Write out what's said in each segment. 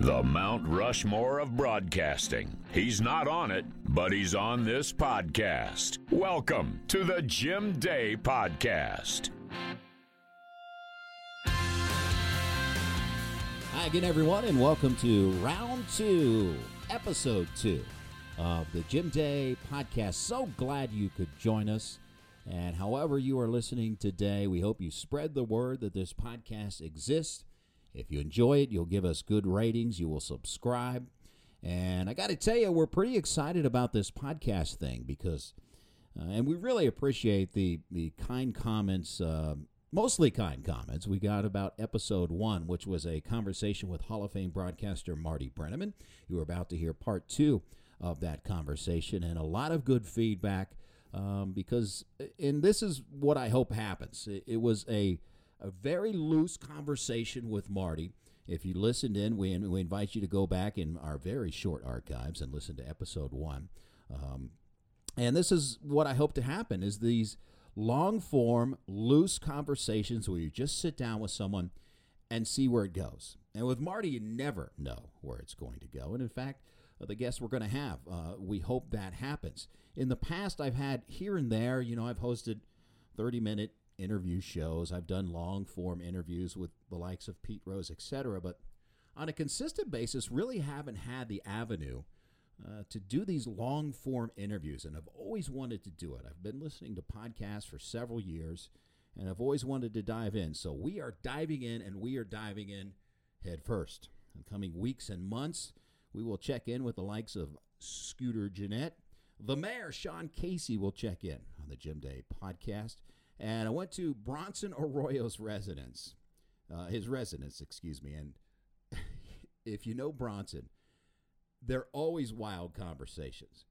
The Mount Rushmore of broadcasting. He's not on it, but he's on this podcast. Welcome to the Jim Day Podcast. Hi again, everyone, and welcome to round two, episode two of the Jim Day podcast. So glad you could join us. And however you are listening today, we hope you spread the word that this podcast exists. If you enjoy it, you'll give us good ratings, you will subscribe. And I got to tell you, we're pretty excited about this podcast thing because, uh, and we really appreciate the, the kind comments, uh, mostly kind comments, we got about episode one, which was a conversation with Hall of Fame broadcaster Marty Brennaman. You are about to hear part two of that conversation, and a lot of good feedback um, because, and this is what I hope happens. It, it was a a very loose conversation with Marty. If you listened in, we, we invite you to go back in our very short archives and listen to episode one. Um, and this is what I hope to happen: is these long form, loose conversations where you just sit down with someone and see where it goes. And with Marty, you never know where it's going to go. And in fact, uh, the guests we're going to have, uh, we hope that happens. In the past, I've had here and there, you know, I've hosted 30 minute interview shows. I've done long form interviews with the likes of Pete Rose, etc. But on a consistent basis, really haven't had the avenue uh, to do these long form interviews, and I've always wanted to do it. I've been listening to podcasts for several years, and I've always wanted to dive in. So we are diving in, and we are diving in head first. In coming weeks and months, we will check in with the likes of Scooter Gennett. The mayor, Sean Casey, will check in on the Jim Day podcast. And I went to Bronson Arroyo's residence, uh, his residence, excuse me. And if you know Bronson, they're always wild conversations,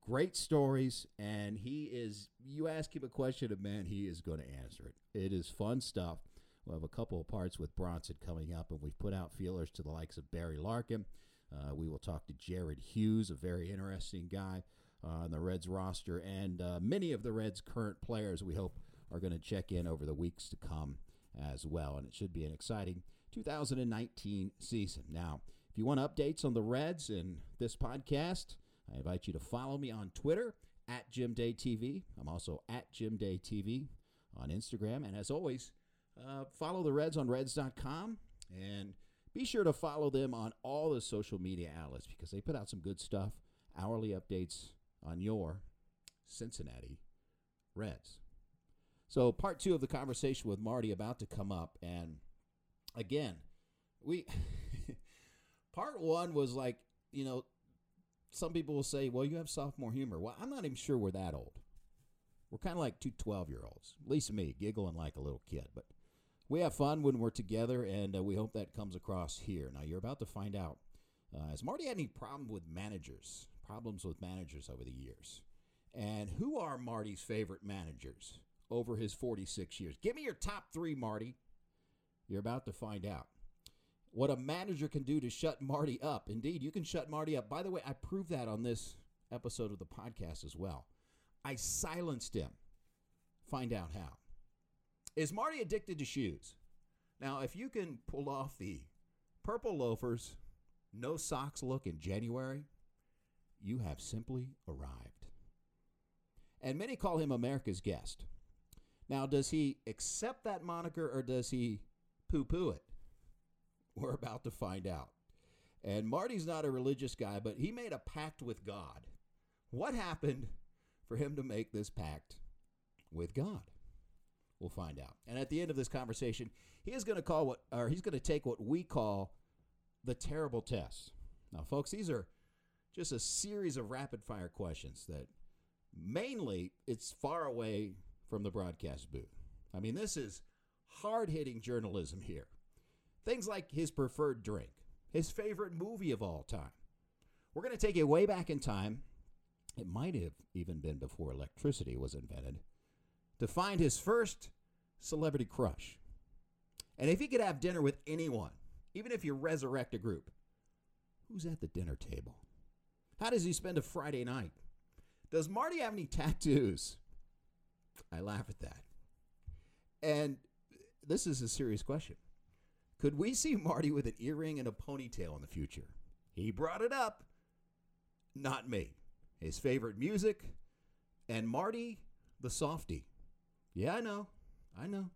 great stories, and he is. You ask him a question, and man, he is going to answer it. It is fun stuff. We'll have a couple of parts with Bronson coming up, and we've put out feelers to the likes of Barry Larkin. Uh, we will talk to Jared Hughes, a very interesting guy uh, on the Reds roster, and uh, many of the Reds' current players. We hope are going to check in over the weeks to come as well. And it should be an exciting 2019 season. Now, if you want updates on the Reds and this podcast, I invite you to follow me on Twitter at Jim Day TV. I'm also at Jim Day TV on Instagram. And as always, uh, follow the Reds on Reds.com and be sure to follow them on all the social media outlets because they put out some good stuff, hourly updates on your Cincinnati Reds. So, part two of the conversation with Marty about to come up. And again, we, part one was like, you know, some people will say, well, you have sophomore humor. Well, I'm not even sure we're that old. We're kind of like two 12 year olds, at least me, giggling like a little kid. But we have fun when we're together, and uh, we hope that comes across here. Now, you're about to find out. Uh, has Marty had any problem with managers, problems with managers over the years? And who are Marty's favorite managers? Over his 46 years. Give me your top three, Marty. You're about to find out what a manager can do to shut Marty up. Indeed, you can shut Marty up. By the way, I proved that on this episode of the podcast as well. I silenced him. Find out how. Is Marty addicted to shoes? Now, if you can pull off the purple loafers, no socks look in January, you have simply arrived. And many call him America's guest. Now, does he accept that moniker or does he poo poo it? We're about to find out. And Marty's not a religious guy, but he made a pact with God. What happened for him to make this pact with God? We'll find out. And at the end of this conversation, he is going to call what, or he's going to take what we call the terrible test. Now, folks, these are just a series of rapid fire questions that mainly it's far away from the broadcast booth. I mean, this is hard hitting journalism here. Things like his preferred drink, his favorite movie of all time. We're going to take it way back in time. It might have even been before electricity was invented to find his first celebrity crush. And if he could have dinner with anyone, even if you resurrect a group, who's at the dinner table? How does he spend a Friday night? Does Marty have any tattoos? I laugh at that. And this is a serious question. Could we see Marty with an earring and a ponytail in the future? He brought it up. Not me. His favorite music and Marty the softy. Yeah, I know. I know.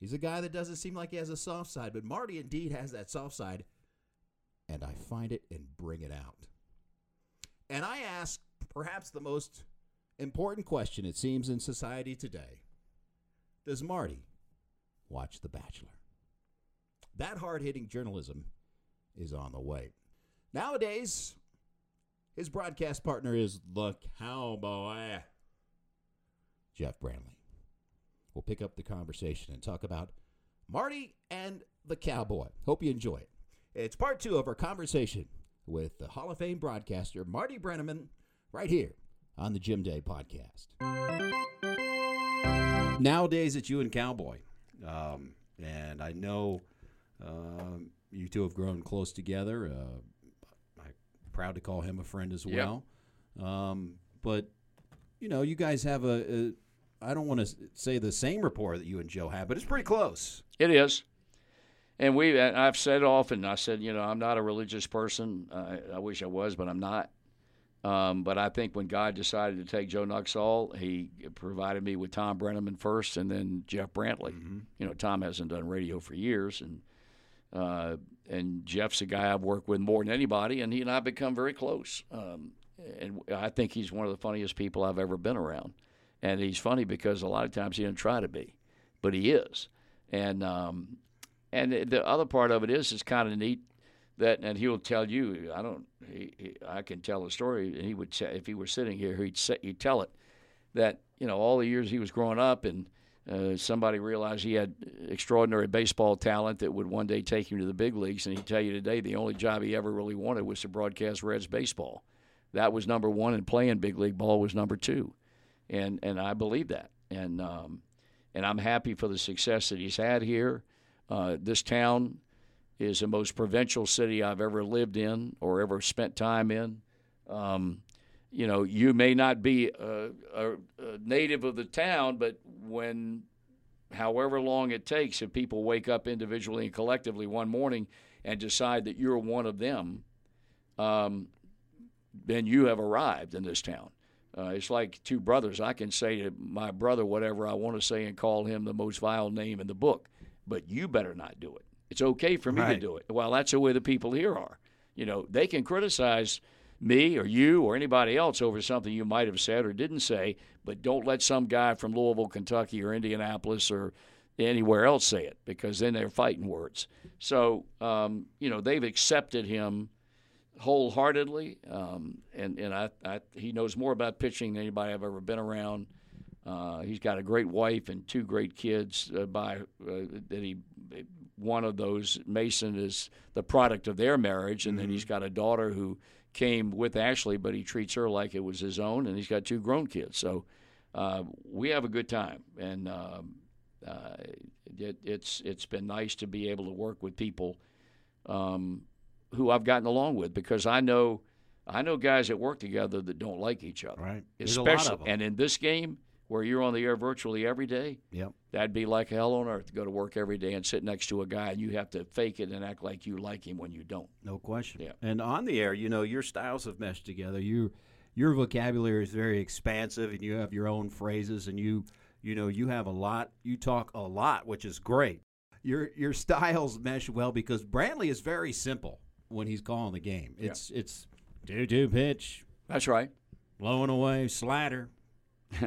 He's a guy that doesn't seem like he has a soft side, but Marty indeed has that soft side, and I find it and bring it out. And I ask perhaps the most important question, it seems, in society today Does Marty watch The Bachelor? That hard hitting journalism is on the way. Nowadays, his broadcast partner is the cowboy, Jeff Brantley. We'll pick up the conversation and talk about Marty and the cowboy. Hope you enjoy it. It's part two of our conversation with the Hall of Fame broadcaster, Marty Brennaman, right here on the Jim Day podcast. Nowadays, it's you and Cowboy. Um, and I know um, you two have grown close together. Uh, I'm proud to call him a friend as Yep. well. Um, but, you know, you guys have a, a I don't want to say the same rapport that you and Joe have, but it's pretty close. It is. And we, and I've said often, I said, you know, I'm not a religious person. I, I wish I was, but I'm not. Um, but I think when God decided to take Joe Nuxhall, he provided me with Thom Brennaman first and then Jeff Brantley. You know, Thom hasn't done radio for years, and uh, and Jeff's a guy I've worked with more than anybody, and he and I become very close. Um, and I think he's one of the funniest people I've ever been around. And he's funny because a lot of times he doesn't try to be, but he is. And um, and the other part of it is it's kind of neat that, and he'll tell you. I don't. He, he, I can tell a story. and He would if he were sitting here, he'd say, he'd tell it that you know all the years he was growing up and. Uh, somebody realized he had extraordinary baseball talent that would one day take him to the big leagues, and he'd tell you today the only job he ever really wanted was to broadcast Reds baseball. That was number one, and playing big league ball was number two, and and I believe that, and um, and I'm happy for the success that he's had here. Uh, this town is the most provincial city I've ever lived in or ever spent time in. Um, you know, you may not be a, a, a native of the town, but when, however long it takes, if people wake up individually and collectively one morning and decide that you're one of them, um, then you have arrived in this town. Uh, it's like two brothers. I can say to my brother whatever I want to say and call him the most vile name in the book, but you better not do it. It's okay for me to do it. Well, that's the way the people here are. You know, they can criticize me or you or anybody else over something you might have said or didn't say, but don't let some guy from Louisville, Kentucky, or Indianapolis or anywhere else say it because then they're fighting words. So, um, you know, they've accepted him wholeheartedly, um, and and I, I he knows more about pitching than anybody I've ever been around. Uh, he's got a great wife and two great kids. Uh, by uh, that he, one of those Mason is the product of their marriage, and then he's got a daughter who came with Ashley, but he treats her like it was his own, and he's got two grown kids. So uh, we have a good time, and um, uh, it, it's it's been nice to be able to work with people um, who I've gotten along with because I know I know guys that work together that don't like each other. Right. There's a lot Especially and in this game where you're on the air virtually every day, Yep. that'd be like hell on earth to go to work every day and sit next to a guy and you have to fake it and act like you like him when you don't. No question. Yeah. And on the air, you know, your styles have meshed together. You, your vocabulary is very expansive, and you have your own phrases, and you, you know, you have a lot. You talk a lot, which is great. Your your styles mesh well because Brantley is very simple when he's calling the game. It's it's two two pitch, That's right. blowing away, slider,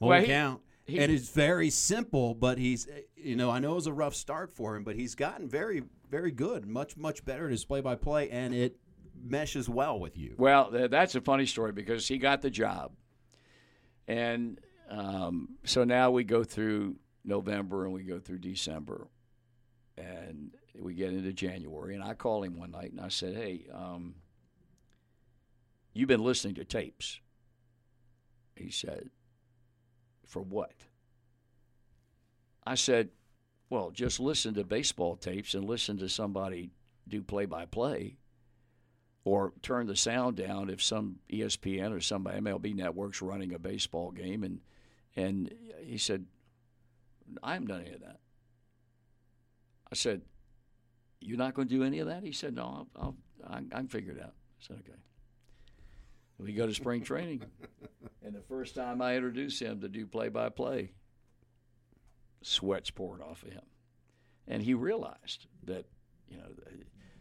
won't Well, he- count. he- and it's very simple, but he's you know I know it was a rough start for him, but he's gotten very very good, much much better at his play by play, and it meshes well with you. Well, that's a funny story because he got the job, and um, so now we go through November and we go through December, and we get into January. And I called him one night and I said, "Hey, um, you've been listening to tapes." He said, "For what?" I said, "Well, just listen to baseball tapes and listen to somebody do play-by-play." or turn the sound down if some ESPN or some MLB network's running a baseball game. And and he said, I haven't done any of that. I said, "You're not going to do any of that?" He said, "No, I'll, I'll I, I can figure it out." I said, "Okay." We go to spring training, and the first time I introduced him to do play-by-play, sweats poured off of him, and he realized that you know,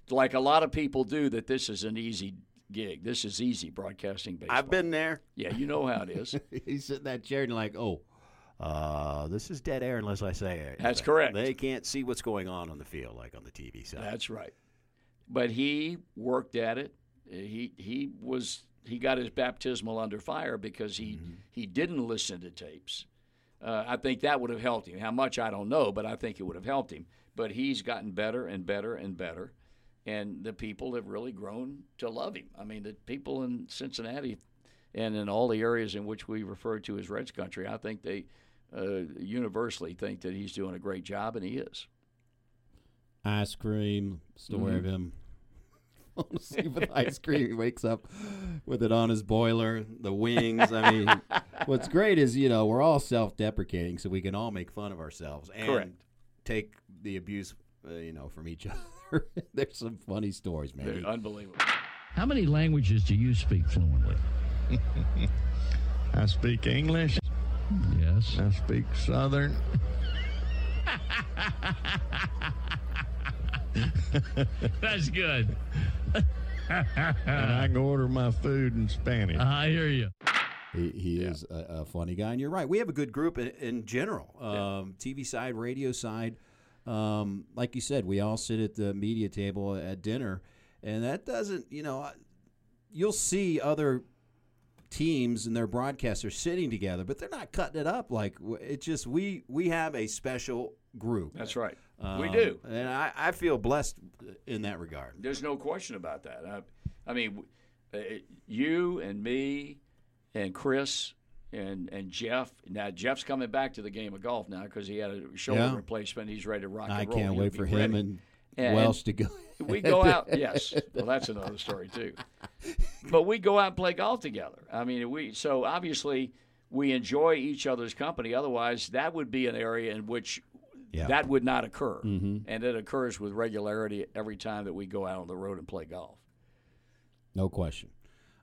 like a lot of people do, that this is an easy gig. This is easy broadcasting baseball. I've been there. Yeah, you know how it is. He's sitting in that chair and like, oh, uh, this is dead air unless I say it. That's correct. They can't see what's going on on the field like on the TV side. That's right. But he worked at it. He he was he got his baptismal under fire because he he didn't listen to tapes. Uh, I think that would have helped him. How much I don't know, but I think it would have helped him. But he's gotten better and better and better, and the people have really grown to love him. I mean, the people in Cincinnati and in all the areas in which we refer to as Reds country, I think they uh, universally think that he's doing a great job, and he is. Ice cream story of him. falling asleep with ice cream. He wakes up with it on his boiler, the wings. I mean, what's great is, you know, we're all self deprecating, so we can all make fun of ourselves and Correct. take the abuse, uh, you know, from each other. There's some funny stories, man. They're unbelievable. How many languages do you speak fluently? I speak English. Yes. I speak Southern. That's good. And I can order my food in Spanish. I hear you. He, he is a, a funny guy, and you're right. We have a good group in, in general, um, TV side, radio side. Um, like you said, we all sit at the media table at dinner, and that doesn't, you know, you'll see other teams and their broadcasters sitting together, but they're not cutting it up like w- it's just we we have a special group. That's right. We Um, do. and I, I feel blessed in that regard. There's no question about that. I, I mean, uh, you and me and Chris and and Jeff. Now Jeff's coming back to the game of golf now because he had a shoulder Yeah. replacement. He's ready to rock I and roll. can't He'll wait for him and, And- Welsh to go. we go out. Yes, well, that's another story too. But we go out and play golf together. I mean, we so obviously we enjoy each other's company. Otherwise, that would be an area in which Yeah. that would not occur, and it occurs with regularity every time that we go out on the road and play golf. No question.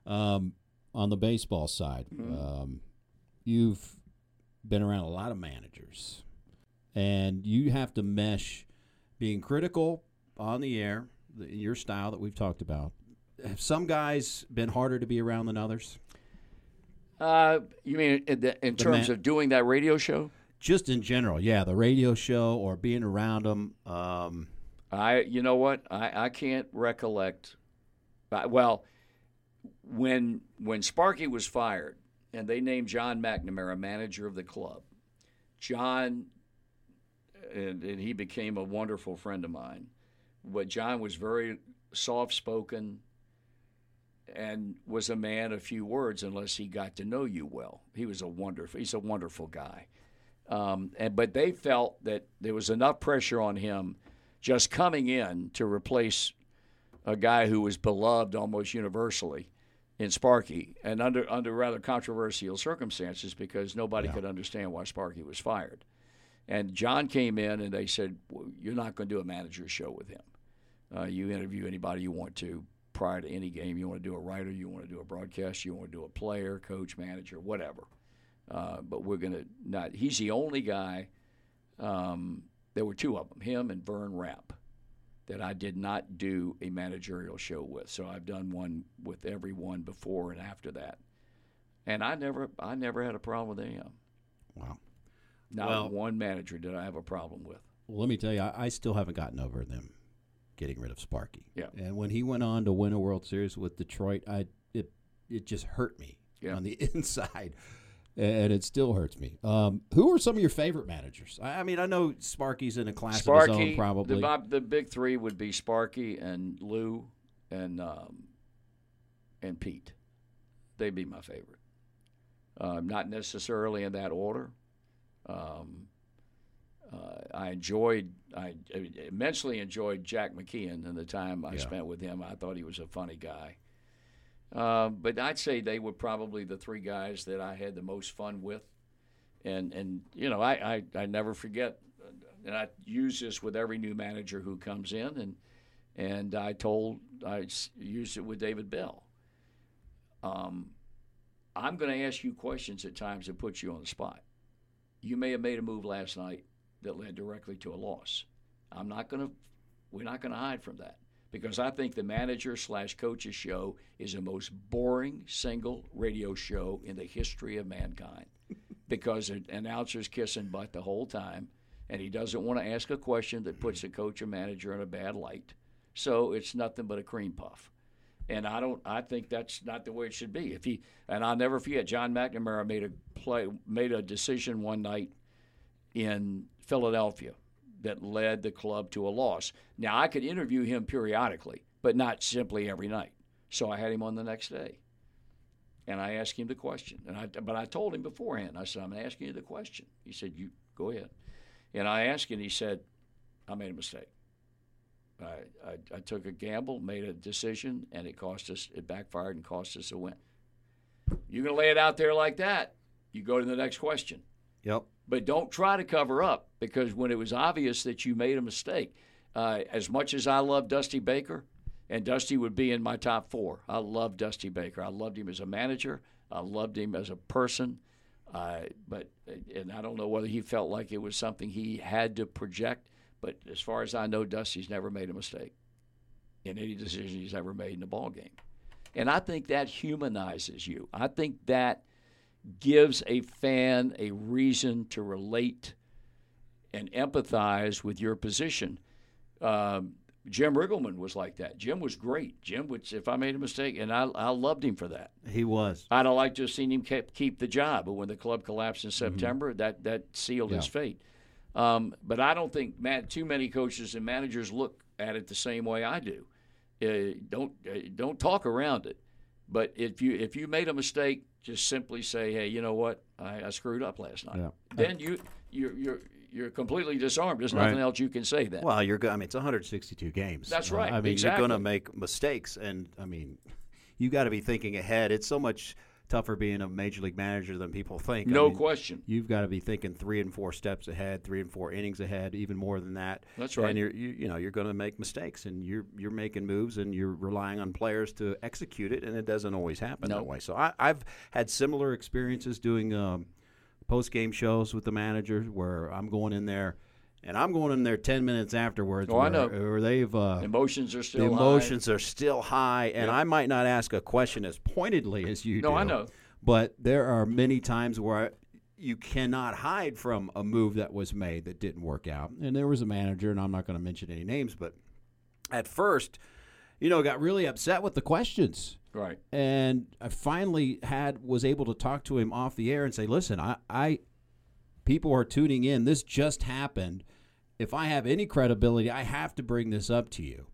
Um, on the baseball side, Mm-hmm. um, you've been around a lot of managers, and you have to mesh being critical on the air, the, your style that we've talked about. Have some guys been harder to be around than others? Uh, you mean in, the, in terms man- of doing that radio show? Just in general, yeah, the radio show or being around them. Um, I, you know what? I, I can't recollect. Well, when when Sparky was fired and they named John McNamara manager of the club, John, and, and he became a wonderful friend of mine. But John was very soft spoken and was a man of few words unless he got to know you well. He was a wonderful. He's a wonderful guy. Um, and but they felt that there was enough pressure on him just coming in to replace a guy who was beloved almost universally in Sparky, and under under rather controversial circumstances because nobody could understand why Sparky was fired. And John came in, and they said, well, "You're not going to do a manager show with him. Uh, you interview anybody you want to prior to any game. You want to do a writer, you want to do a broadcast, you want to do a player, coach, manager, whatever. Uh, but we're going to not. He's the only guy. Um, there were two of them, him and Vern Rapp, that I did not do a managerial show with. So I've done one with everyone before and after that, and I never, I never had a problem with any of them. wow. Not Well- one manager did I have a problem with. Well, let me tell you, I, I still haven't gotten over them getting rid of Sparky. Yeah. And when he went on to win a World Series with Detroit, I it it just hurt me Yeah. on the inside, and it still hurts me. Um, who are some of your favorite managers? I, I mean, I know Sparky's in a class of his own, Sparky, probably. The, the big three would be Sparky and Lou and um, and Pete. They'd be my favorite. Um, not necessarily in that order. Um, uh, I enjoyed, I immensely enjoyed Jack McKeon and the time I Yeah. spent with him. I thought he was a funny guy. Uh, but I'd say they were probably the three guys that I had the most fun with. And, and you know, I, I, I never forget and I use this with every new manager who comes in, and and I told I used it with David Bell. Um, I'm going to ask you questions at times that put you on the spot. You may have made a move last night that led directly to a loss. I'm not going to. We're not going to hide from that because I think the manager slash coaches show is the most boring single radio show in the history of mankind because an announcer's kissing butt the whole time, and he doesn't want to ask a question that puts the coach or manager in a bad light. So it's nothing but a cream puff. And I don't. I think that's not the way it should be. If he and I'll never forget, John McNamara made a play, made a decision one night in Philadelphia that led the club to a loss. Now I could interview him periodically, but not simply every night. So I had him on the next day, and I asked him the question. And I, but I told him beforehand. I said, "I'm asking you the question." He said, "You go ahead." And I asked him. He said, "I made a mistake." I, I, I took a gamble, made a decision, and it cost us. It backfired and cost us a win. You're going to lay it out there like that. You go to the next question, Yep. But don't try to cover up because when it was obvious that you made a mistake, uh, as much as I love Dusty Baker, and Dusty would be in my top four. I love Dusty Baker. I loved him as a manager. I loved him as a person. Uh, but and I don't know whether he felt like it was something he had to project. But as far as I know, Dusty's never made a mistake in any decision he's ever made in a ball game. And I think that humanizes you. I think that gives a fan a reason to relate and empathize with your position. Um, Jim Riggleman was like that. Jim was great. Jim would, if I made a mistake, and I, I loved him for that. He was. I'd have liked to have seen him keep, keep the job, but when the club collapsed in September, that that sealed his fate. Um, but I don't think man, too many coaches and managers look at it the same way I do. Uh, don't uh, don't talk around it. But if you if you made a mistake, just simply say, "Hey, you know what? I, I screwed up last night." Yeah. Then you you're you're you're completely disarmed. There's nothing Right. else you can say then. Well, you're. I mean, it's 162 games. That's right, I mean, exactly. you're going to make mistakes, and I mean, you got to be thinking ahead. It's so much tougher being a major league manager than people think. I no mean, question. You've got to be thinking three and four steps ahead, three and four innings ahead, even more than that. That's right. And you're, you, you know, you're going to make mistakes, and you're you're making moves, and you're relying on players to execute it, and it doesn't always happen No. that way. So I, I've had similar experiences doing um, post game shows with the managers where I'm going in there. And I'm going in there ten minutes afterwards. Oh, I know. Where they've uh, Emotions are still the high. emotions are still high, and Yeah. I might not ask a question as pointedly as you do. No, I know. But there are many times where you cannot hide from a move that was made that didn't work out. And there was a manager, and I'm not going to mention any names, but at first, you know, got really upset with the questions. Right. And I finally had was able to talk to him off the air and say, "Listen, I, I people are tuning in. This just happened. If I have any credibility, I have to bring this up to you."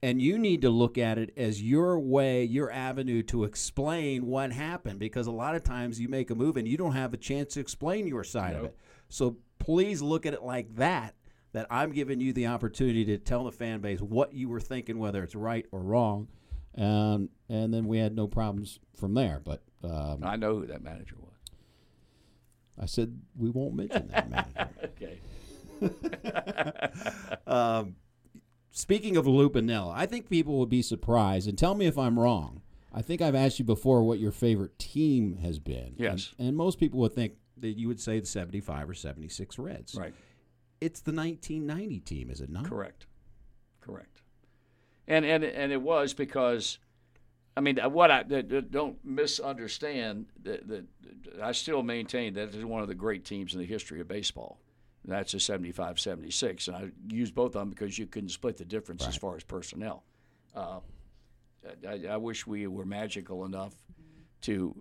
And you need to look at it as your way, your avenue to explain what happened because a lot of times you make a move and you don't have a chance to explain your side of it. So please look at it like that that I'm giving you the opportunity to tell the fan base what you were thinking, whether it's right or wrong. Um, and then we had no problems from there. But um, I know who that manager was. I said we won't mention that manager. Okay. um, speaking of Lou Piniella, I think people would be surprised, and tell me if I'm wrong. I think I've asked you before what your favorite team has been. Yes. And, and most people would think that you would say the 75 or 76 Reds. Right. It's the 1990 team, is it not? Correct. Correct. And and and it was because, I mean, what I don't misunderstand that, that I still maintain that it is one of the great teams in the history of baseball. That's a 75 76. And I use both of them because you couldn't split the difference as far as personnel. Uh, I, I wish we were magical enough to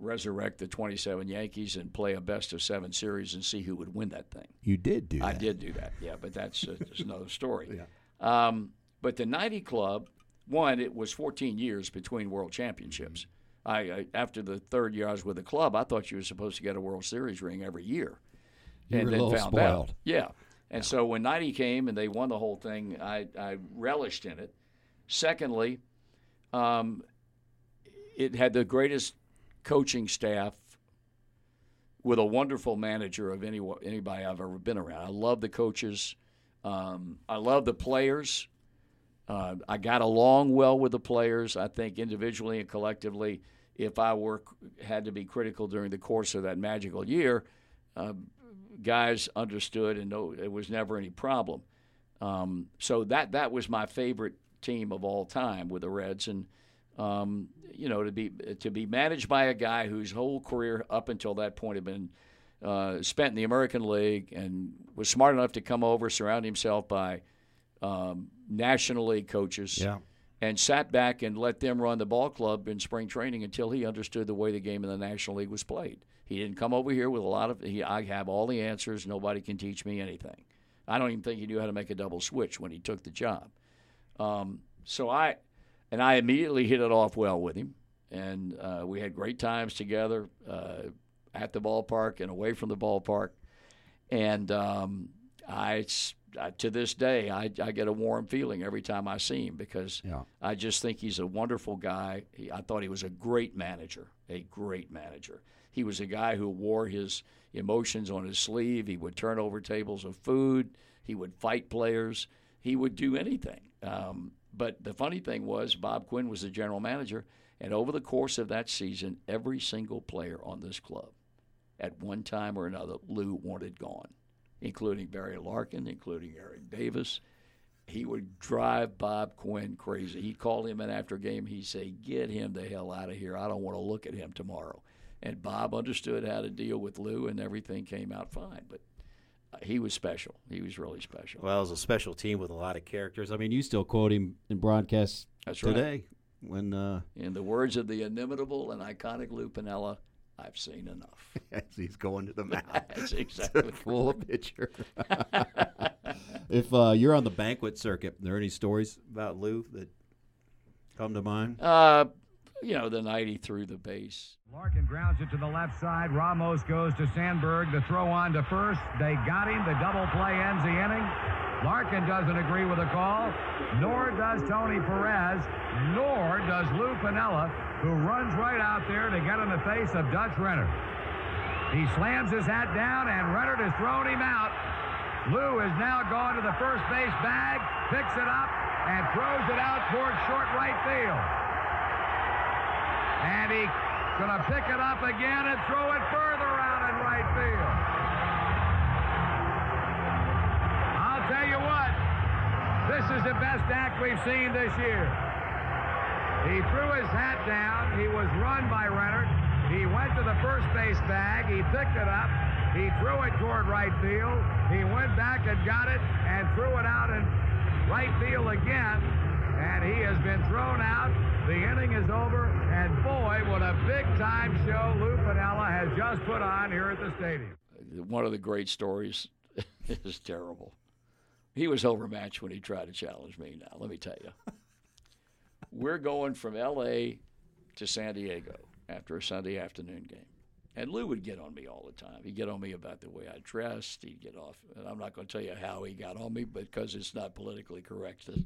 resurrect the 27 Yankees and play a best of seven series and see who would win that thing. You did do that. I did do that, yeah, but that's uh, just another story. Um, but the 90 Club, one, it was 14 years between world championships. I, I After the third year I was with the club, I thought you were supposed to get a World Series ring every year. You and were a then little found spoiled. out. Yeah. And so when 90 came and they won the whole thing, I, I relished in it. Secondly, um, it had the greatest coaching staff with a wonderful manager of any anybody I've ever been around. I love the coaches. Um, I love the players. Uh, I got along well with the players. I think individually and collectively, if I were had to be critical during the course of that magical year, uh, guys understood and no, it was never any problem. Um, so that that was my favorite team of all time with the Reds, and um, you know to be to be managed by a guy whose whole career up until that point had been uh, spent in the American League and was smart enough to come over, surround himself by um, National League coaches. Yeah. And sat back and let them run the ball club in spring training until he understood the way the game in the National League was played. He didn't come over here with a lot of. He, I have all the answers. Nobody can teach me anything. I don't even think he knew how to make a double switch when he took the job. Um, so I, and I immediately hit it off well with him, and uh, we had great times together uh, at the ballpark and away from the ballpark. And um, I, to this day, I, I, get a warm feeling every time I see him because yeah. I just think he's a wonderful guy. He, I thought he was a great manager, a great manager. He was a guy who wore his emotions on his sleeve. He would turn over tables of food. He would fight players. He would do anything. Um, but the funny thing was, Bob Quinn was the general manager, and over the course of that season, every single player on this club, at one time or another, Lou wanted gone, including Barry Larkin, including Eric Davis. He would drive Bob Quinn crazy. He'd call him in after game. He'd say, "Get him the hell out of here. I don't want to look at him tomorrow." And Bob understood how to deal with Lou, and everything came out fine. But uh, he was special. He was really special. Well, it was a special team with a lot of characters. I mean, you still quote him in broadcasts That's today. Right. When, uh, in the words of the inimitable and iconic Lou Piniella, I've seen enough. As he's going to the mound. That's exactly full pitcher. if uh, you're on the banquet circuit, are there any stories about Lou that come to mind? Uh, you know, the night he threw the base. Larkin grounds it to the left side. Ramos goes to Sandberg. The throw on to first. They got him. The double play ends the inning. Larkin doesn't agree with the call, nor does Tony Perez, nor does Lou Piniella, who runs right out there to get in the face of Dutch Rennert. He slams his hat down, and Rennert has thrown him out. Lou has now gone to the first base bag, picks it up, and throws it out towards short right field. And he's going to pick it up again and throw it further out in right field. I'll tell you what, this is the best act we've seen this year. He threw his hat down. He was run by Rennert. He went to the first base bag. He picked it up. He threw it toward right field. He went back and got it and threw it out in right field again. And he has been thrown out. The inning is over, and boy, what a big-time show Lou Piniella has just put on here at the stadium. One of the great stories is terrible. He was overmatched when he tried to challenge me. Now, let me tell you, we're going from L.A. to San Diego after a Sunday afternoon game. And Lou would get on me all the time. He'd get on me about the way I dressed. He'd get off, and I'm not going to tell you how he got on me because it's not politically correct to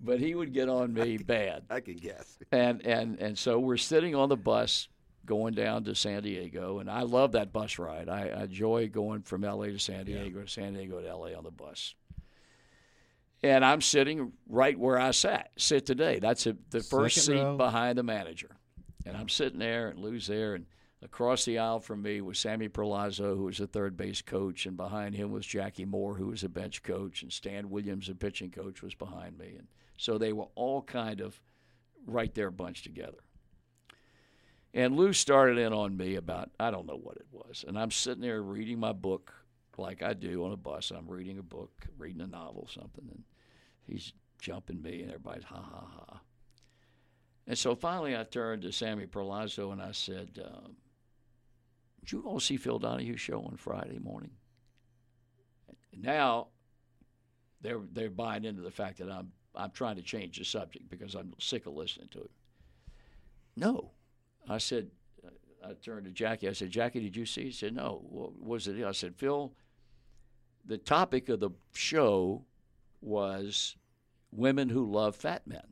but he would get on me bad. I can guess. And and and so we're sitting on the bus going down to San Diego, and I love that bus ride. I, I enjoy going from L.A. to San Diego, yeah. San Diego to L.A. on the bus. And I'm sitting right where I sat, sit today. That's a, the first Second seat row. behind the manager. And I'm sitting there, and Lou's there, and across the aisle from me was Sammy Perlozzo, who was the third base coach, and behind him was Jackie Moore, who was a bench coach, and Stan Williams, the pitching coach, was behind me. And so they were all kind of right there bunched together. And Lou started in on me about, I don't know what it was. And I'm sitting there reading my book like I do on a bus. I'm reading a book, reading a novel, something. And he's jumping me, and everybody's ha ha ha. And so finally I turned to Sammy Perlozzo and I said, um, Did you all see Phil Donahue's show on Friday morning? Now they're, they're buying into the fact that I'm I'm trying to change the subject because I'm sick of listening to it. No. I said, uh, I turned to Jackie. I said, Jackie, did you see? He said, no. What was it? I said, Phil, the topic of the show was women who love fat men.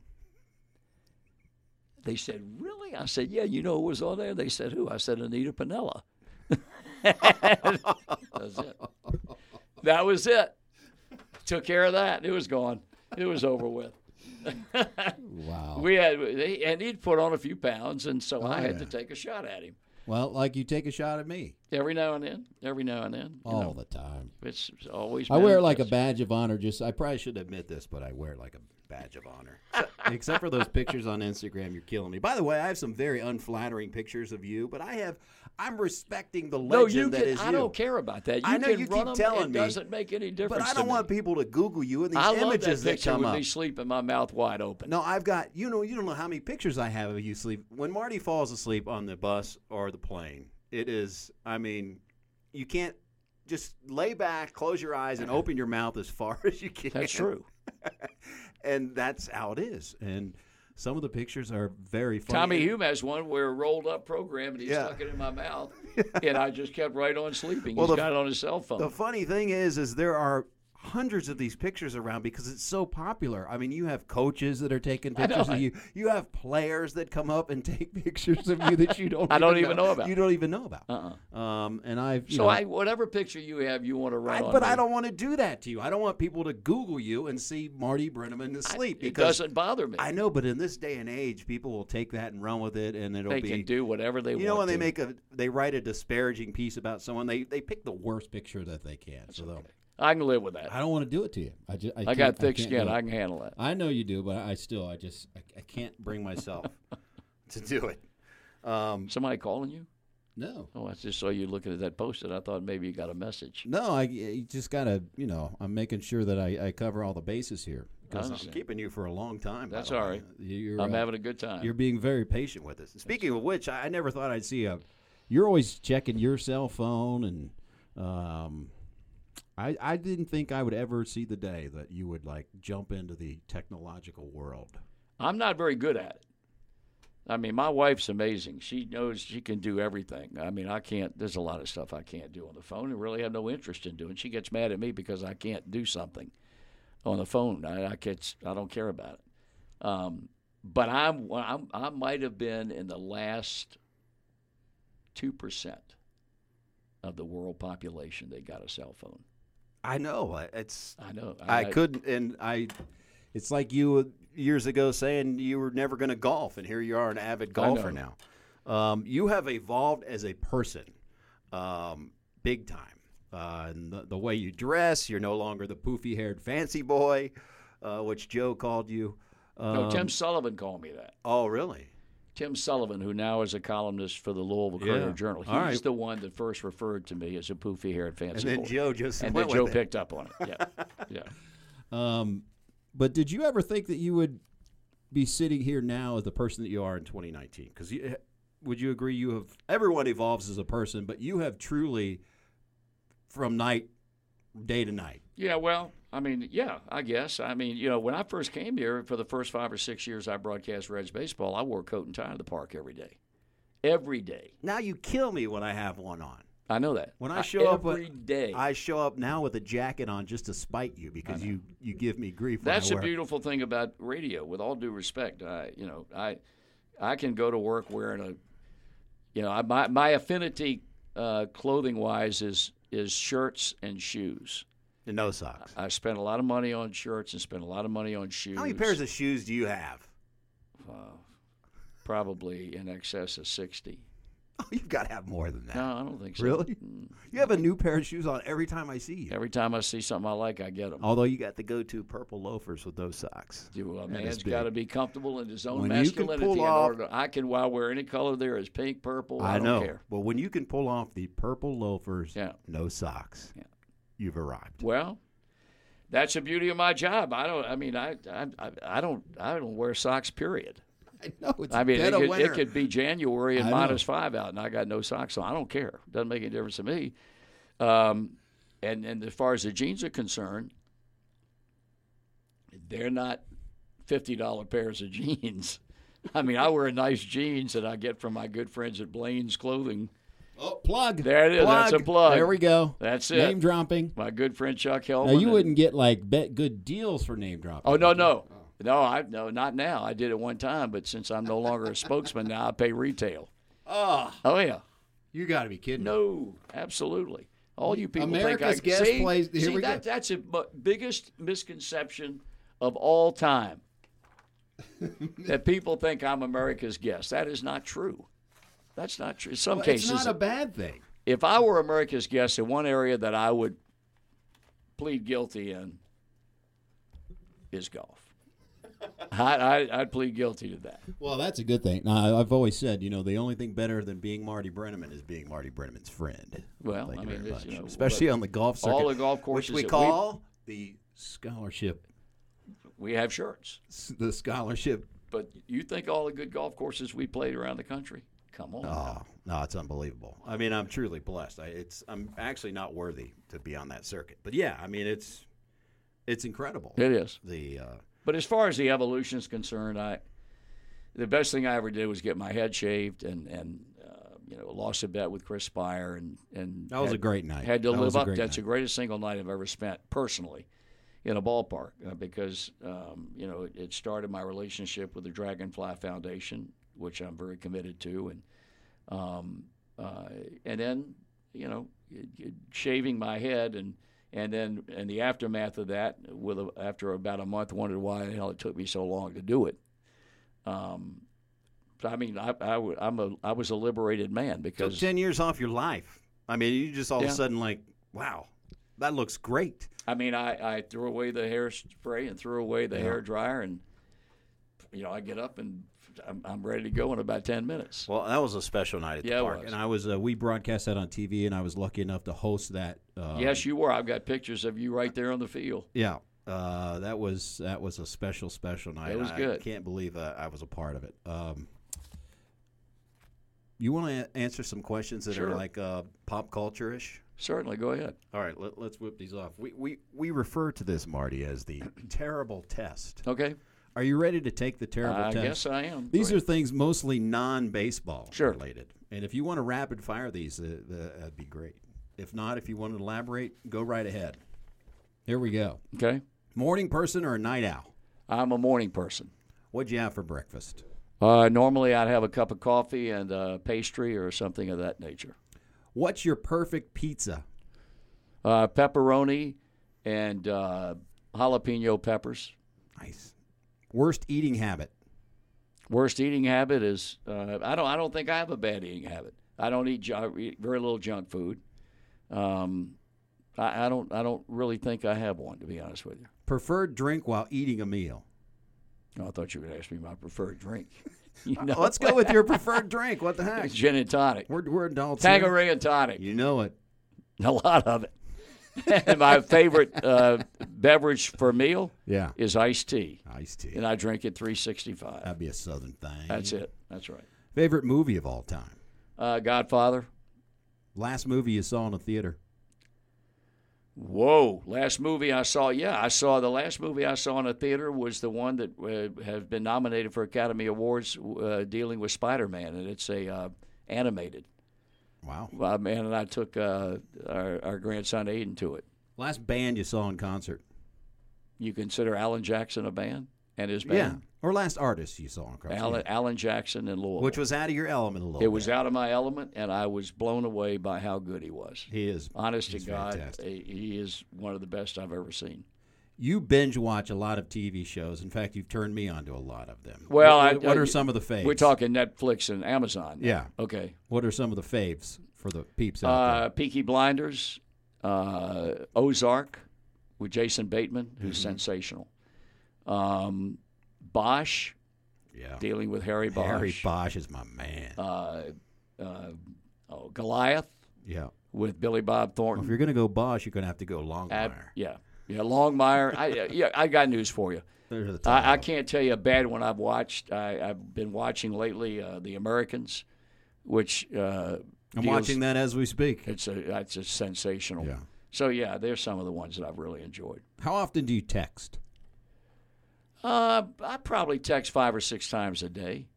They said, really? I said, yeah, you know who was on there? They said, who? I said, Anita Piniella. That's it. That was it. Took care of that. It was gone. It was over with. Wow. We had, and he'd put on a few pounds, and so oh, I had yeah. to take a shot at him well, like you take a shot at me every now and then. Every now and then. All know, the time. it's it's always. I wear it like a badge of honor. Just I probably should admit this, but I wear it like a badge of honor. Except for those pictures on Instagram, you're killing me. By the way, I have some very unflattering pictures of you, but I have I'm respecting the legend No, you that can. is I don't care about that. You I know can you run keep telling it me, doesn't make any difference. But I don't me. want people to Google you and these I love images that that come with up. me sleeping, my mouth wide open. No, I've got you know you don't know how many pictures I have of you sleep. When Marty falls asleep on the bus or the plane, it is. I mean, you can't just lay back, close your eyes, and open your mouth as far as you can. That's true. and that's how it is. And some of the pictures are very funny. Tommy Hume has one where a rolled up program and he Yeah. stuck it in my mouth, and I just kept right on sleeping. Well, He's the- got it on his cell phone. The funny thing is, is there are hundreds of these pictures around because it's so popular. I mean, you have coaches that are taking pictures of you. You have players that come up and take pictures of you that you don't. I don't even know about. You don't even know about. Uh-uh. Um, and I've you So know, I, whatever picture you have, you want to run I- but me. I don't want to do that to you. I don't want people to Google you and see Marty Brennaman asleep. It because doesn't bother me. I know, but in this day and age, people will take that and run with it, and it'll they be. can do whatever they want. you know when they make a they write a disparaging piece about someone, they they pick the worst picture that they can. so they'll- I can live with that. I don't want to do it to you. I just I, I got thick can't skin. I can handle it. I know you do, but I still I just I, I can't bring myself to do it. Um, Somebody calling you? no, Oh, I just saw you looking at that post, and I thought maybe you got a message. no, I you just gotta you know I'm making sure that I, I cover all the bases here because I'm keeping you for a long time. That's all right. You're, I'm uh, having a good time. You're being very patient with us. Speaking of which, I, I never thought I'd see a. You're always checking your cell phone, and um, I I didn't think I would ever see the day that you would like jump into the technological world. I'm not very good at it. I mean, my wife's amazing. She knows she can do everything. I mean, I can't. There's a lot of stuff I can't do on the phone, and really have no interest in doing. She gets mad at me because I can't do something on the phone. I, I can't. I don't care about it. Um, but I'm, I'm. I might have been in the last two percent of the world population that got a cell phone. I know it's. I know. I, couldn't, and I. It's like you years ago saying you were never going to golf, and here you are, an avid golfer now. Um, you have evolved as a person, um, big time. Uh, and the, the way you dress, you're no longer the poofy-haired fancy boy, uh, which Joe called you. No, Tim Um, Sullivan called me that. Oh, really? Tim Sullivan, who now is a columnist for the Louisville Yeah. Courier Journal, he's All right. the one that first referred to me as a poofy-haired fancy. And fancy then boy. Joe just and then Joe with it. picked up on it. Yeah, yeah. Um, but did you ever think that you would be sitting here now as the person that you are in 2019? Because would you agree you have everyone evolves as a person, but you have truly from night day to night. Yeah, well, I mean, yeah, I guess. I mean, you know, when I first came here for the first five or six years I broadcast Reds baseball, I wore a coat and tie to the park every day. Every day. Now you kill me when I have one on. I know that. When I show up every with- day. I show up now with a jacket on just to spite you because you you give me grief. That's I the beautiful thing about radio. With all due respect, I you know I I can go to work wearing a you know I, my my affinity uh, clothing wise is is shirts and shoes. No socks. I spent a lot of money on shirts and spent a lot of money on shoes. How many pairs of shoes do you have? uh, probably in excess of sixty. Oh, you've got to have more than that. No, I don't think so. Really? Mm. You have a new pair of shoes on every time I see you. Every time I see something I like, I get them. Although you got the go-to purple loafers with those socks. Do a man's got to be comfortable in his own When you can masculinity. pull off- order to, I can well, wear any color there is pink, purple. I, I, don't know. care. But when you can pull off the purple loafers, Yeah. no socks, Yeah. You've arrived. Well, that's the beauty of my job. I don't. I mean, I I, I- I don't I don't wear socks. Period. I know it's I mean, dead it of could, it could be January and minus five out, and I got no socks on. I don't care. Doesn't make any difference to me. Um, and and as far as the jeans are concerned, they're not fifty dollar pairs of jeans. I mean, I wear nice jeans that I get from my good friends at Blaine's Clothing. Oh, plug. There it is. That's a plug. There we go. That's it. Name dropping. My good friend Chuck Now you and- wouldn't get like bet good deals for name dropping. Oh no no oh. no I no not now. I did it one time, but since I'm no longer a spokesman now, I pay retail. Oh, Oh yeah, You got to be kidding. me. No, absolutely. All you people America's think I, Guest see, plays- here see we that, go. that's the biggest misconception of all time. that people think I'm America's guest. That is not true. That's not true. In some Well, cases, it's not a bad thing. if I were America's guest in one area that I would plead guilty in is golf. I, I, I'd plead guilty to that. Well, that's a good thing. Now, I've always said, you know, the only thing better than being Marty Brennaman is being Marty Brennaman's friend. Well, Thank I you mean, very much. you know, especially on the golf circuit, all the golf courses which we- call the scholarship, We have shirts. the scholarship. But you think all the good golf courses we played around the country? Come on. Oh no, it's unbelievable. I mean, I'm truly blessed. I, it's I'm actually not worthy to be on that circuit, but yeah, I mean, it's it's incredible. It is. The uh, But as far as the evolution is concerned, I the best thing I ever did was get my head shaved and and uh, you know lost a bet with Chris Speier and and that was had, a great night. had to That live a up. great That's night. the greatest single night I've ever spent personally in a ballpark uh, because um, you know it, it started my relationship with the Dragonfly Foundation, which I'm very committed to, and um, uh, and then you know shaving my head and and then in the aftermath of that, with a, after about a month, wondered why the hell it took me so long to do it. Um, so I mean, I I'm a I was a liberated man because ten years off your life. I mean, you just all of a sudden like, wow, that looks great. I mean, I, I threw away the hairspray and threw away the hair dryer, and you know, I get up and I'm, I'm ready to go in about ten minutes. Well, that was a special night at Yeah, the park, and I was uh, we broadcast that on TV, and I was lucky enough to host that. Uh, yes, you were. I've got pictures of you right there on the field. Yeah, uh, that was that was a special special night. It was I good. can't believe uh, I was a part of it. Um, you want to answer some questions that Sure. are like uh, pop culture ish? Certainly, go ahead. All right, let, let's whip these off. We, we we refer to this Marty as the terrible test. Okay, Are you ready to take the terrible I test? guess I am. These Go are things mostly non-baseball Sure. related, and if you want to rapid fire these, uh, uh, that'd be great. If not, if you want to elaborate, go right ahead. Here we go. okay. Morning person or a night owl? I'm a morning person. What'd you have for breakfast? Uh, normally, I'd have a cup of coffee and uh, pastry or something of that nature. What's your perfect pizza? Uh, pepperoni and uh, jalapeno peppers. Nice. Worst eating habit? Worst eating habit is uh, I don't I don't think I have a bad eating habit. I don't eat, I eat very little junk food. Um, I, I don't I don't really think I have one to be honest with you. Preferred drink while eating a meal? Oh, I thought you would ask me my preferred drink. you know, Let's go with your preferred drink. What the heck? gin and tonic, We're, we're adults. Tanqueray and tonic, You know it. a lot of it. and my favorite uh, beverage for a meal Yeah. is iced tea, Iced tea. and I drink it 365. That'd be a southern thing. That's it. That's right. Favorite movie of all time? Uh, Godfather. Last movie you saw in a theater? Whoa! Last movie I saw, yeah, I saw the last movie I saw in a theater was the one that uh, has been nominated for Academy Awards, uh, dealing with Spider-Man, and it's a uh, animated. Wow. My man and I took uh, our, our grandson Aiden to it. Last band you saw in concert? You consider Alan Jackson a band and his band? Yeah. Or last artist you saw in concert? Alan, Alan Jackson in Louisville. Which was out of your element a little it was out of my element, and I was blown away by how good he was. He is. Honest to God, fantastic. he he is one of the best I've ever seen. You binge watch a lot of TV shows. In fact, you've turned me onto a lot of them. Well, what, I- what I- are some of the faves? We're talking Netflix and Amazon. now. Yeah. Okay. What are some of the faves for the peeps out Uh, Peaky Blinders, uh, Ozark with Jason Bateman, who's Mm-hmm. sensational. Um, Bosch. Yeah. dealing with Harry Bosch. Harry Bosch is my man. Uh, uh, oh, Goliath yeah. with Billy Bob Well, if you're going to go Bosch, you're going to have to go Longmire. Ab- yeah. Yeah, Longmire. I, yeah, I got news for you. I, I can't tell you a bad one I've watched. I, I've been watching lately uh, The Americans, which uh, I'm deals- watching that as we speak. It's a it's a sensational. Yeah. So yeah, there's some of the ones that I've really enjoyed. How often do you text? Uh, I probably text five or six times a day.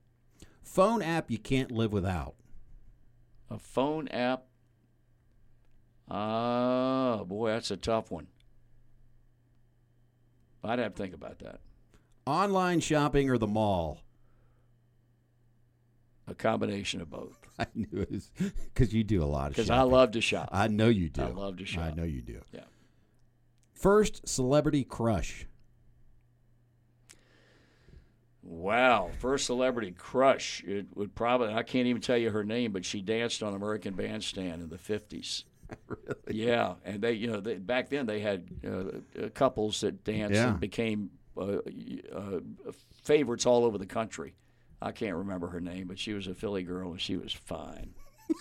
Phone app you can't live without. A phone app. Oh boy, that's a tough one. I'd have to think about that. Online shopping or the mall? A combination of both. I knew it because you do a lot of shopping. Because. I love to shop. I know you do. I love to shop. I know you do. Yeah. First celebrity crush. Wow, first celebrity crush. It would probably I can't even tell you her name, but she danced on American Bandstand in the fifties. really? Yeah, and they, you know, they, back then they had uh, uh, couples that danced Yeah. and became uh, uh, favorites all over the country. I can't remember her name, but she was a Philly girl and she was fine.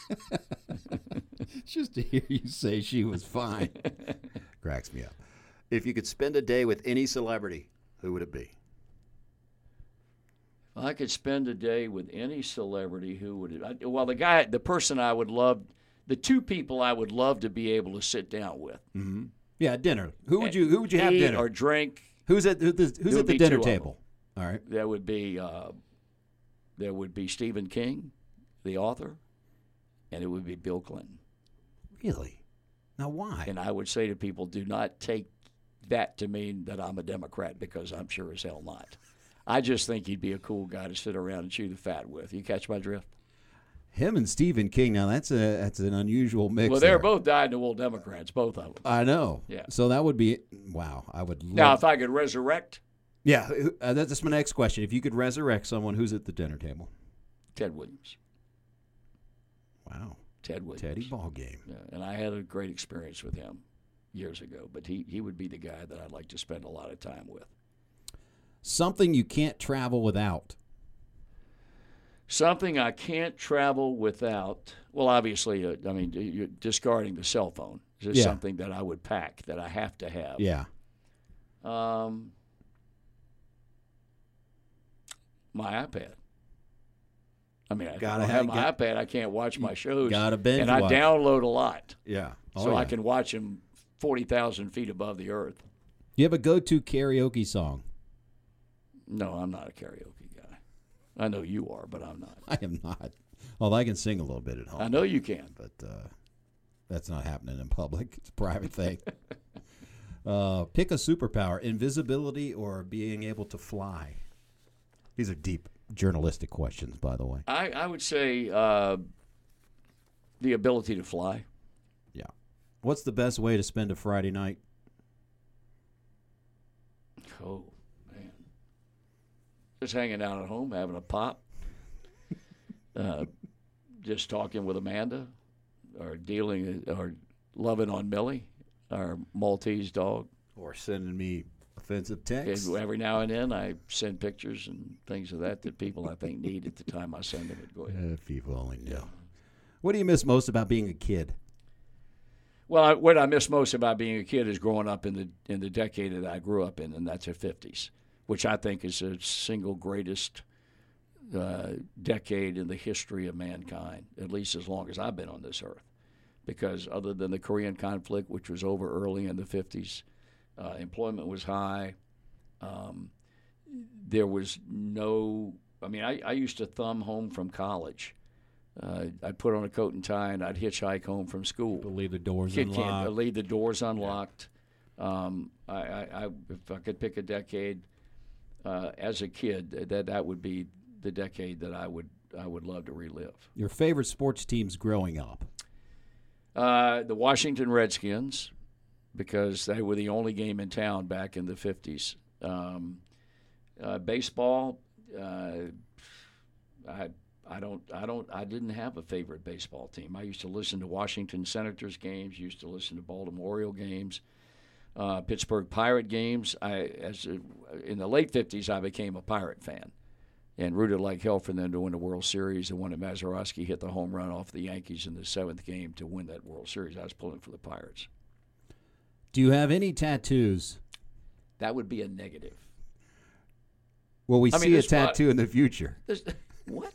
Just to hear you say she was fine cracks me up. If you could spend a day with any celebrity, who would it be? If I could spend a day with any celebrity, who would it? I, well, the guy, the person I would love, the two people I would love to be able to sit down with, Mm-hmm. Yeah, dinner. Who would you Who would you have dinner? or drink. who's at who- Who's at the dinner two of them. table? All right. There would be, uh, there would be Stephen King, the author, and it would be Bill Clinton. Really? Now why? And I would say to people, do not take that to mean that I'm a Democrat because I'm sure as hell not. I just think he'd be a cool guy to sit around and chew the fat with. You catch my drift? Him and Stephen King. Now that's a that's an unusual mix. well, they're there. both dyed-in-the-wool Democrats, both of them. I know. Yeah. So that would be wow. I would. Love, Now, if I could resurrect yeah, uh, that's my next question. If you could resurrect someone, who's at the dinner table? Ted Williams, Wow. Ted Williams, Teddy ball game. Yeah, and I had a great experience with him years ago. But he he would be the guy that I'd like to spend a lot of time with. Something you can't travel without. Something I can't travel without. Well, obviously, uh, I mean, you're discarding the cell phone is just Yeah. something that I would pack that I have to have. Yeah. Um, my iPad. I mean, if Gotta I have- have my got- iPad, I can't watch my shows. gotta binge And I watch. download a lot, Yeah. Oh, so I can watch them forty thousand feet above the earth. You have a go-to karaoke song? No, I'm not a karaoke. I know you are, but I'm not. I am not. Although I can sing a little bit at home. I know you can. but uh, that's not happening in public. It's a private thing. uh, pick a superpower: invisibility or being able to fly. These are deep journalistic questions, by the way. I, I would say uh, the ability to fly. Yeah. What's the best way to spend a Friday night? Oh just hanging out at home, having a pop, uh, just talking with Amanda, or dealing or loving on Millie, our Maltese dog. Or sending me offensive texts? And every now and then, I send pictures and things of that that people I think need at the time I send them. Go ahead. If people only knew. What do you miss most about being a kid? Well, I, what I miss most about being a kid is growing up in the in the decade that I grew up in, and that's the '50s, which I think is the single greatest uh, decade in the history of mankind, at least as long as I've been on this earth. Because other than the Korean conflict, which was over early in the '50s, uh, employment was high. Um, there was no. I mean, I, I used to thumb home from college. Uh, I'd put on a coat and tie, and I'd hitchhike home from school. Leave the doors Kid unlocked. leave the doors unlocked. Um, I, I, I, if I could pick a decade uh, as a kid, that that would be the decade that I would I would love to relive. Your favorite sports teams growing up? Uh, the Washington Redskins, because they were the only game in town back in the '50s. Um, uh, baseball, uh, I I don't I don't I didn't have a favorite baseball team. I used to listen to Washington Senators games. Used to listen to Baltimore Oriole games. Uh, Pittsburgh Pirate games. I as in the late '50s, I became a Pirate fan and rooted like hell for them to win the World Series. And when Mazeroski hit the home run off the Yankees in the seventh game to win that World Series, I was pulling for the Pirates. Do you have any tattoos? That would be a negative. Well, we I mean, see a this spot- tattoo in the future? This, what?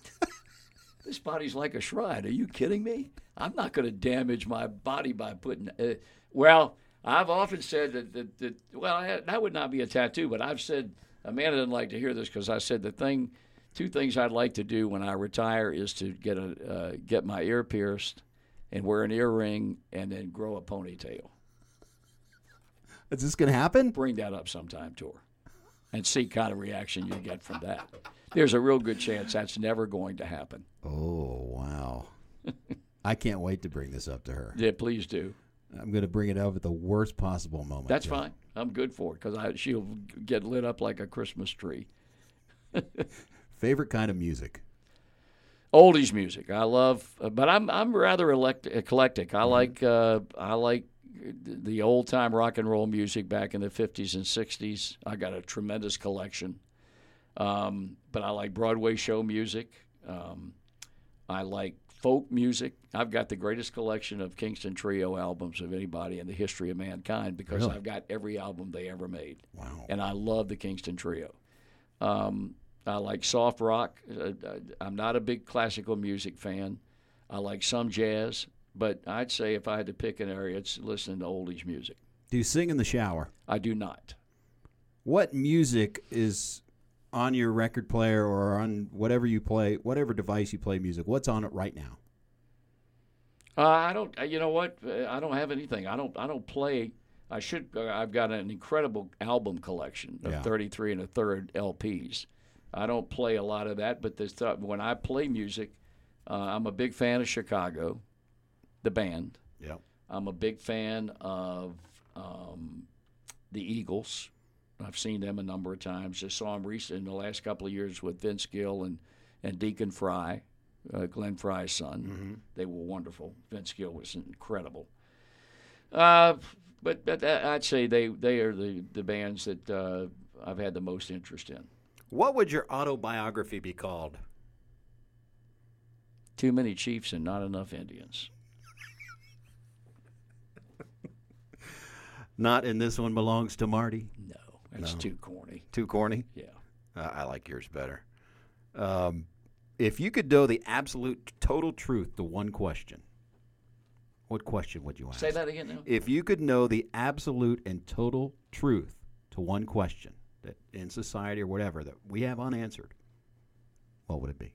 this body's like a shrine. Are you kidding me? I'm not going to damage my body by putting. Uh, well, I've often said that, that, that well, I, that would not be a tattoo, but I've said Amanda doesn't like to hear this because I said the thing, two things I'd like to do when I retire is to get a uh, get my ear pierced and wear an earring and then grow a ponytail. Is this going to happen? Bring that up sometime to her. and see kind of reaction you get from that. There's a real good chance that's never going to happen. Oh wow! I can't wait to bring this up to her. Yeah, please do. I'm going to bring it up at the worst possible moment. That's Joe. fine. I'm good for it because she'll get lit up like a Christmas tree. Favorite kind of music? Oldies music. I love, uh, but I'm I'm rather elect- eclectic. I like uh, I like the old time rock and roll music back in the 50s and 60s. I got a tremendous collection. Um, but I like Broadway show music. Um, I like folk music. I've got the greatest collection of Kingston Trio albums of anybody in the history of mankind because Really? I've got every album they ever made. Wow. And I love the Kingston Trio. Um, I like soft rock. Uh, I'm not a big classical music fan. I like some jazz, but I'd say if I had to pick an area, it's listening to oldies music. Do you sing in the shower? I do not. What music is on your record player or on whatever you play, whatever device you play music? What's on it right now? Uh, I don't. uh, You know what? Uh, I don't have anything. I don't. I don't play. I should. Uh, I've got an incredible album collection of Yeah. 33 and a third LPs. I don't play a lot of that, but this stuff, when I play music, uh, I'm a big fan of Chicago, the band. Yeah. I'm a big fan of um, the Eagles. I've seen them a number of times. Just saw them recently in the last couple of years with Vince Gill and, and Deacon Frey, uh, Glenn Frey's son. They were wonderful. Vince Gill was incredible. Uh, but but uh, I'd say they, they are the, the bands that uh, I've had the most interest in. What would your autobiography be called? Too many Chiefs and not enough Indians. Not in this one belongs to Marty. That's No. too corny. Too corny. Yeah. Uh, I like yours better. Um, if you could know the absolute total truth to one question, what question would you ask? Say that again now. If you could know the absolute and total truth to one question that in society or whatever that we have unanswered, what would it be?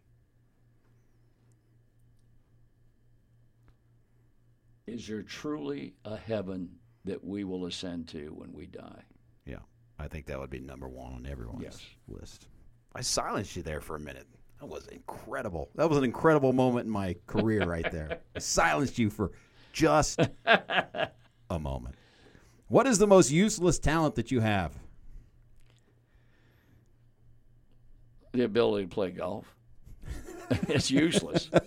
Is there truly a heaven that we will ascend to when we die? Yeah, I think that would be number one on everyone's Yes. list. I silenced you there for a minute. That was incredible. That was an incredible moment in my career right there. I silenced you for just a moment. What is the most useless talent that you have? The ability to play golf. it's useless.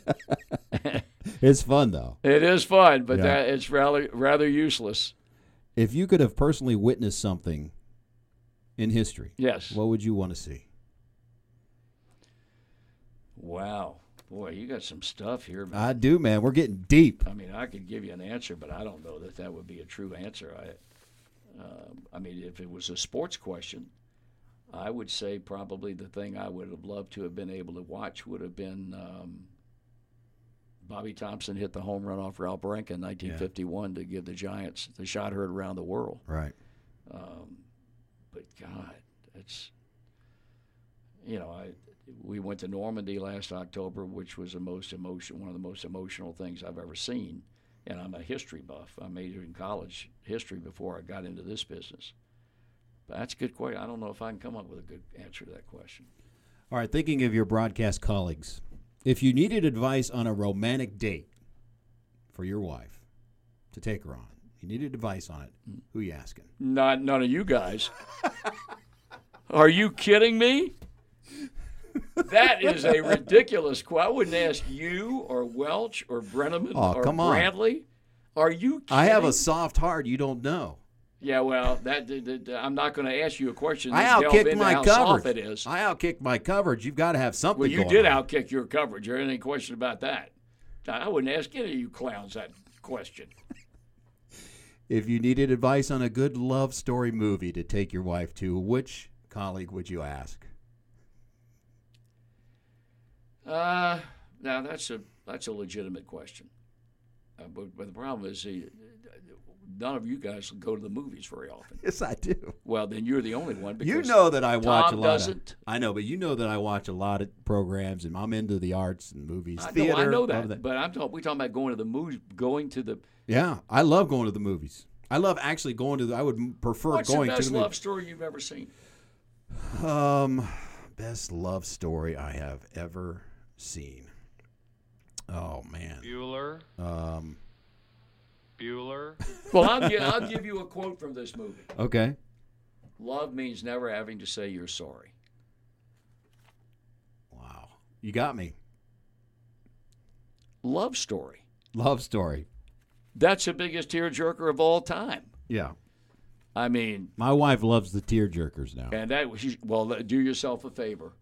It's fun though. It is fun, but Yeah. that it's rather rather useless. If you could have personally witnessed something in history, Yes. what would you want to see? Wow. Boy, you got some stuff here. man. I do, man. We're getting deep. I mean, I could give you an answer, but I don't know that that would be a true answer. I, um I mean, if it was a sports question, I would say probably the thing I would have loved to have been able to watch would have been um, Bobby Thomson hit the home run off Ralph Branca in 1951 to give the Giants the shot heard around the world. Right. Um, but God, it's you know, I we went to Normandy last October, which was the most emotion, one of the most emotional things I've ever seen. And I'm a history buff. I majored in college history before I got into this business. But that's a good question. I don't know if I can come up with a good answer to that question. All right, thinking of your broadcast colleagues, if you needed advice on a romantic date for your wife to take her on, you needed advice on it, mm. who you asking? Not none of you guys. Are you kidding me? That is a ridiculous question. I wouldn't ask you or Welsh or Brennaman Oh, or come on. Bradley. Are you kidding? I have a soft heart. You don't know. Yeah, well, that, that- that- I'm not going to ask you a question. I outkicked my how coverage. soft it is. I outkicked my coverage. You've got to have something. well, you did on. outkick your coverage. There ain't any question about that. I wouldn't ask any of you clowns that question. If you needed advice on a good love story movie to take your wife to, which colleague would you ask? Uh, now that's a that's a legitimate question. Uh, but, but the problem is, uh, none of you guys go to the movies very often. Yes, I do. Well, then you're the only one. Because You know that I watch a lot. doesn't. Of, I know, but you know that I watch a lot of programs, and I'm into the arts and movies, I know, theater. I know all that, but I'm talking. We talking about going to the movies, going to the. Yeah, I love going to the movies. I love actually going to. The, I would prefer What's going the to best the love movies. story you've ever seen? Um, best love story I have ever seen. Oh man. Bueller. Um. Bueller. Well, I'll, gi- I'll give you a quote from this movie. Okay. Love means never having to say you're sorry. Wow. You got me. Love story. Love story. That's the biggest tearjerker of all time. Yeah. I mean, My wife loves the tear jerkers now. and that well. Do yourself a favor.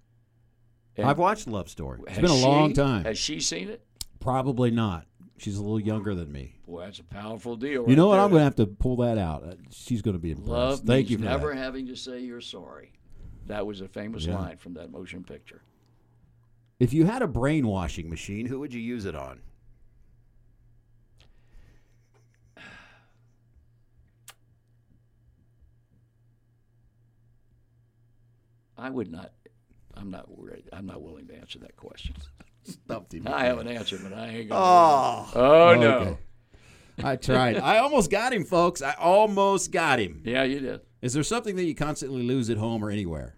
And I've watched Love Story. It's been a long time. Has she seen it? Probably not. She's a little younger than me. Boy, that's a powerful deal. You know right what? I'm going to have to pull that out. Uh, She's going to be impressed. Love Thank you for never that. having to say you're sorry. That was a famous Yeah. line from that motion picture. If you had a brainwashing machine, who would you use it on? I would not. I'm not worried. I'm not willing to answer that question. Stumped him. I have an answer, but I ain't gonna. Oh. oh no. Okay. I tried. I almost got him, folks. I almost got him. Yeah, you did. Is there something that you constantly lose at home or anywhere?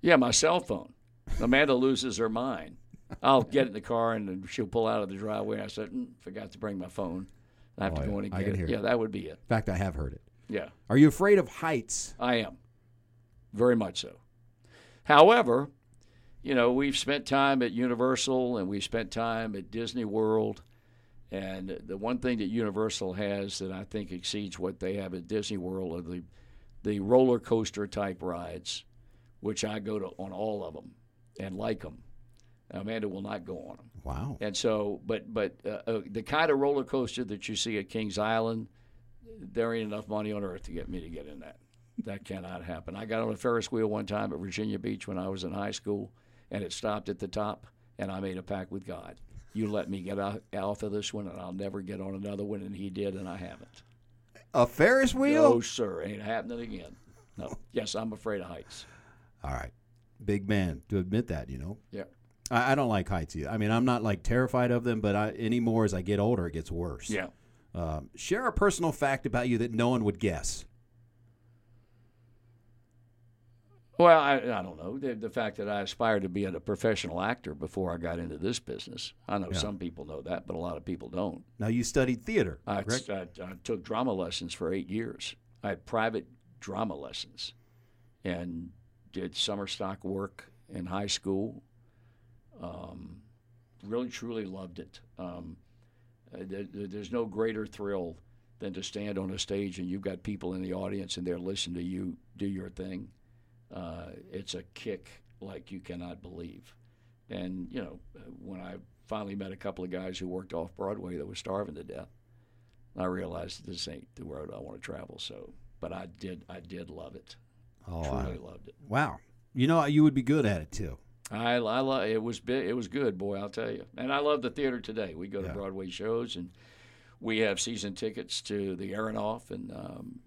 Yeah, my cell phone. Amanda loses her mind. I'll get in the car and she'll pull out of the driveway. I said, mm, forgot to bring my phone. I have Oh, to go yeah. in and I get can it. hear yeah, it. that would be it. In fact, I have heard it. Yeah, Are you afraid of heights? I am. Very much so. However, you know, we've spent time at Universal and we've spent time at Disney World. And the one thing that Universal has that I think exceeds what they have at Disney World are the, the roller coaster type rides, which I go to on all of them and like them. Amanda will not go on them. Wow. And so, but but uh, uh, the kind of roller coaster that you see at Kings Island, there ain't enough money on earth to get me to get in that. That cannot happen. I got on a Ferris wheel one time at Virginia Beach when I was in high school, and it stopped at the top, and I made a pact with God. You let me get out, off of this one, and I'll never get on another one. And he did, and I haven't. A Ferris wheel? No, sir, ain't happening again. No. Yes, I'm afraid of heights. All right. Big man to admit that, you know. Yeah. I, I don't like heights either. I mean, I'm not like terrified of them, but I, anymore as I get older, it gets worse. Yeah. Um, share a personal fact about you that no one would guess. Well, I, I don't know. The, the fact that I aspired to be a professional actor before I got into this business. I know Yeah. some people know that, but a lot of people don't. Now, you studied theater, I, correct? I, I took drama lessons for eight years. I had private drama lessons and did summer stock work in high school. Um, really, truly loved it. Um, uh, there- there's no greater thrill than to stand on a stage and you've got people in the audience and they're listening to you do your thing. Uh, it's a kick like you cannot believe. And, you know, when I finally met a couple of guys who worked off Broadway that were starving to death, I realized this ain't the road I want to travel. So, but I did, I did love it. Oh, Truly I- loved it. wow. You know, you would be good at it too. I, I love it. Was big, it was good, boy. I'll tell you. And I love the theater today. We go to Yeah. Broadway shows, and we have season tickets to the Aronoff, and um,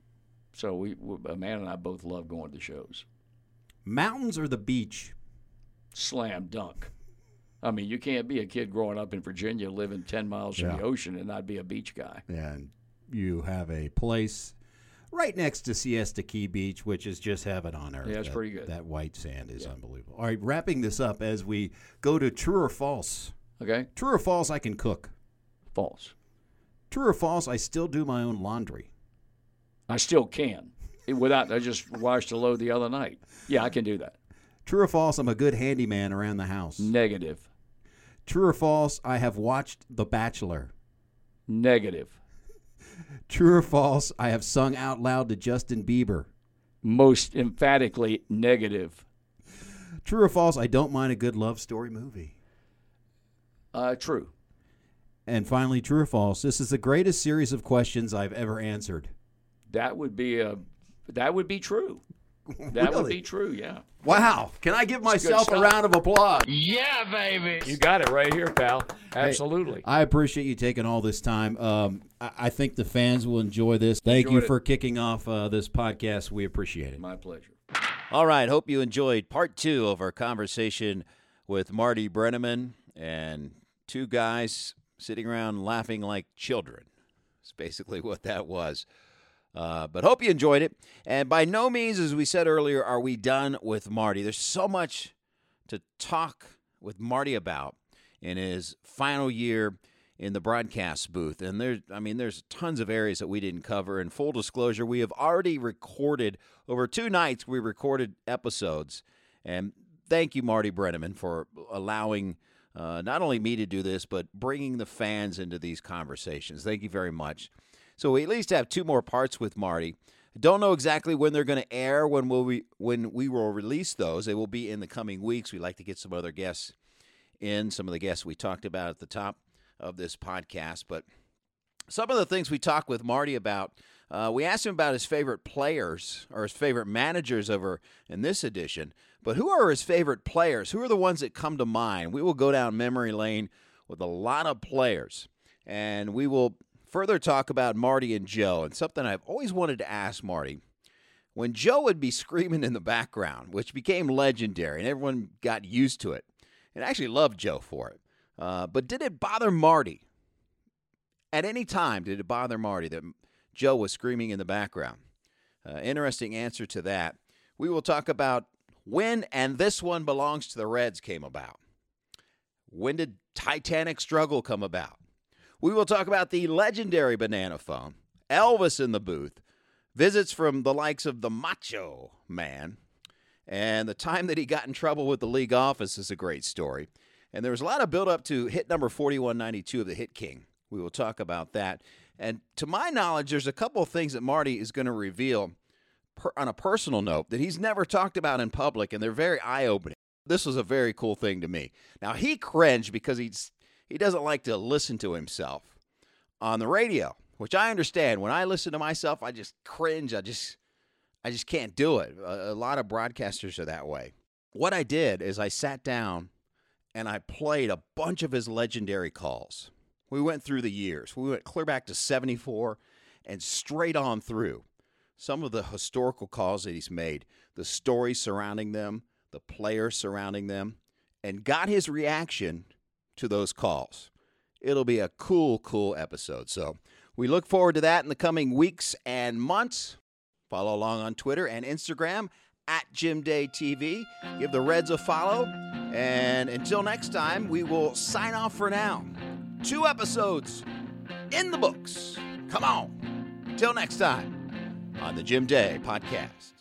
so we, we, Amanda and I both love going to the shows. Mountains or the beach? Slam dunk. I mean, you can't be a kid growing up in Virginia, living ten miles from Yeah. the ocean, and not be a beach guy. And you have a place right next to Siesta Key Beach, which is just heaven on earth. Yeah, it's That- pretty good. That white sand is Yeah. unbelievable. All right, wrapping this up as we go to true or false. Okay, True or false, I can cook. false. True or false, I still do my own laundry. I still can. Without, I just washed a load the other night. Yeah, I can do that. True or false, I'm a good handyman around the house. Negative. True or false, I have watched The Bachelor. Negative. True or false, I have sung out loud to Justin Bieber. Most emphatically negative. True or false, I don't mind a good love story movie. Uh, true. And finally, true or false, this is the greatest series of questions I've ever answered. That would be a. That would be true. That would be true. Yeah. Wow. Can I give myself a round of applause? Yeah, baby. You got it right here, pal. Absolutely. I appreciate you taking all this time. Um, I, I think the fans will enjoy this. Thank you Enjoyed it. for kicking off uh, this podcast. We appreciate it. My pleasure. All right. Hope you enjoyed part two of our conversation with Marty Brennaman and two guys sitting around laughing like children. It's basically what that was. Uh, but hope you enjoyed it. And by no means, as we said earlier, are we done with Marty. There's so much to talk with Marty about in his final year in the broadcast booth. And there's, I mean, there's tons of areas that we didn't cover. And full disclosure, we have already recorded over two nights. We recorded episodes, and thank you, Marty Brennaman, for allowing uh, not only me to do this, but bringing the fans into these conversations. Thank you very much. So we at least have two more parts with Marty. Don't know exactly when they're going to air. When will we when we will release those? They will be in the coming weeks. We like to get some other guests in, some of the guests we talked about at the top of this podcast. But some of the things we talked with Marty about, uh, we asked him about his favorite players or his favorite managers over in this edition. But who are his favorite players? Who are the ones that come to mind? We will go down memory lane with a lot of players, and we will further talk about Marty and Joe. And something I've always wanted to ask Marty when Joe would be screaming in the background, which became legendary, and everyone got used to it, and actually loved Joe for it. Uh, but did it bother Marty? At any time, did it bother Marty that Joe was screaming in the background? Uh, interesting answer to that. We will talk about when and this one belongs to the Reds came about. When did Titanic Struggle come about? We will talk about the legendary banana phone, Elvis in the booth, visits from the likes of the Macho Man, and the time that he got in trouble with the league office is a great story. And there was a lot of build up to hit number 4192 of the Hit King. We will talk about that. And to my knowledge, there's a couple of things that Marty is going to reveal per, on a personal note that he's never talked about in public, and they're very eye opening. This was a very cool thing to me. Now, he cringed because he's, he doesn't like to listen to himself on the radio, which I understand. When I listen to myself, I just cringe. I just, I just can't do it. A, a lot of broadcasters are that way. What I did is I sat down and I played a bunch of his legendary calls. We went through the years. We went clear back to 74 and straight on through. Some of the historical calls that he's made, the stories surrounding them, the players surrounding them, and got his reaction to those calls. It'll be a cool, cool episode. So we look forward to that in the coming weeks and months. Follow along on Twitter and Instagram at Jim Day TV. Give the Reds a follow. And until next time, we will sign off for now. Two episodes in the books. Come on. Till next time on the Jim Day Podcast.